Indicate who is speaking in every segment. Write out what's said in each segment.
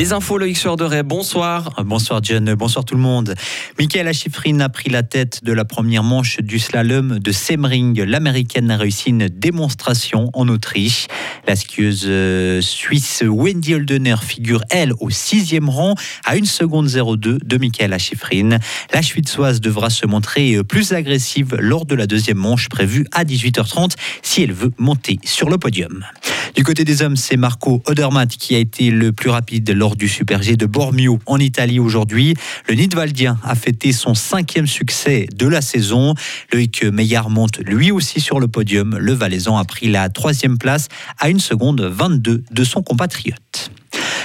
Speaker 1: Les infos, Loïc Suarderay, bonsoir.
Speaker 2: Bonsoir John, bonsoir tout le monde. Michael Achifrine a pris la tête de la première manche du slalom de Semmering. L'américaine a réussi une démonstration en Autriche. La skieuse euh, suisse Wendy Holdener figure, elle, au sixième rang, à 1 seconde 02 de Michael Achifrine. La Schwitzoise devra se montrer euh, plus agressive lors de la deuxième manche prévue à 18h30 si elle veut monter sur le podium. Du côté des hommes, c'est Marco Odermatt qui a été le plus rapide lors du Super G de Bormio en Italie aujourd'hui. Le Nidwaldien a fêté son cinquième succès de la saison. Loïc Meillard monte lui aussi sur le podium. Le Valaisan a pris la troisième place à une seconde 22 de son compatriote.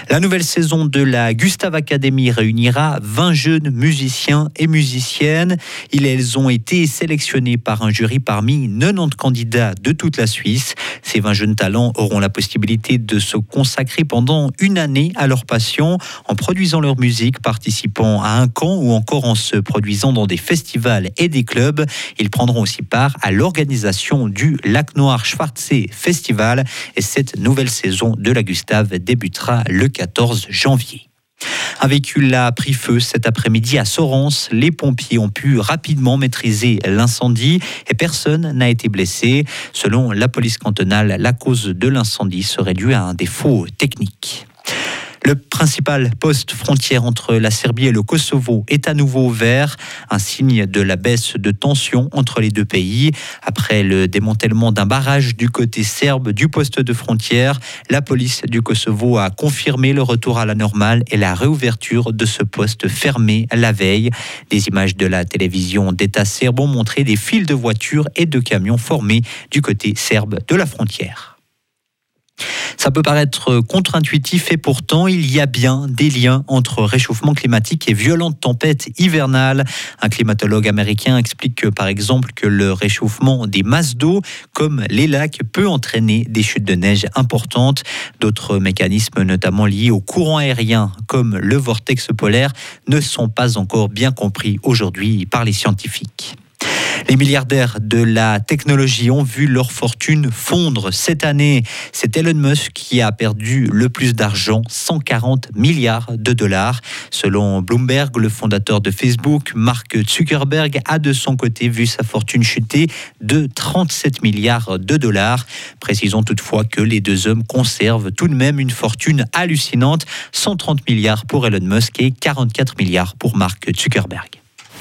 Speaker 2: La nouvelle saison de la Gustave Academy réunira 20 jeunes musiciens et musiciennes. Ils elles ont été sélectionnés par un jury parmi 90 candidats de toute la Suisse. Ces 20 jeunes talents auront la possibilité de se consacrer pendant une année à leur passion en produisant leur musique, participant à un camp ou encore en se produisant dans des festivals et des clubs. Ils prendront aussi part à l'organisation du Lac Noir Schwarzsee Festival et cette nouvelle saison de la Gustave débutera le 14 janvier. Un véhicule a pris feu cet après-midi à Sorens. Les pompiers ont pu rapidement maîtriser l'incendie et personne n'a été blessé. Selon la police cantonale, la cause de l'incendie serait due à un défaut technique. Le principal poste frontière entre la Serbie et le Kosovo est à nouveau ouvert, un signe de la baisse de tension entre les deux pays. Après le démantèlement d'un barrage du côté serbe du poste de frontière, la police du Kosovo a confirmé le retour à la normale et la réouverture de ce poste fermé la veille. Des images de la télévision d'État serbe ont montré des files de voitures et de camions formés du côté serbe de la frontière. Ça peut paraître contre-intuitif et pourtant il y a bien des liens entre réchauffement climatique et violentes tempêtes hivernales. Un climatologue américain explique que, par exemple que le réchauffement des masses d'eau comme les lacs peut entraîner des chutes de neige importantes. D'autres mécanismes notamment liés au courant aérien comme le vortex polaire ne sont pas encore bien compris aujourd'hui par les scientifiques. Les milliardaires de la technologie ont vu leur fortune fondre cette année. C'est Elon Musk qui a perdu le plus d'argent, 140 milliards de dollars. Selon Bloomberg, le fondateur de Facebook, Mark Zuckerberg, a de son côté vu sa fortune chuter de 37 milliards de dollars. Précisons toutefois que les deux hommes conservent tout de même une fortune hallucinante, 130 milliards pour Elon Musk et 44 milliards pour Mark Zuckerberg.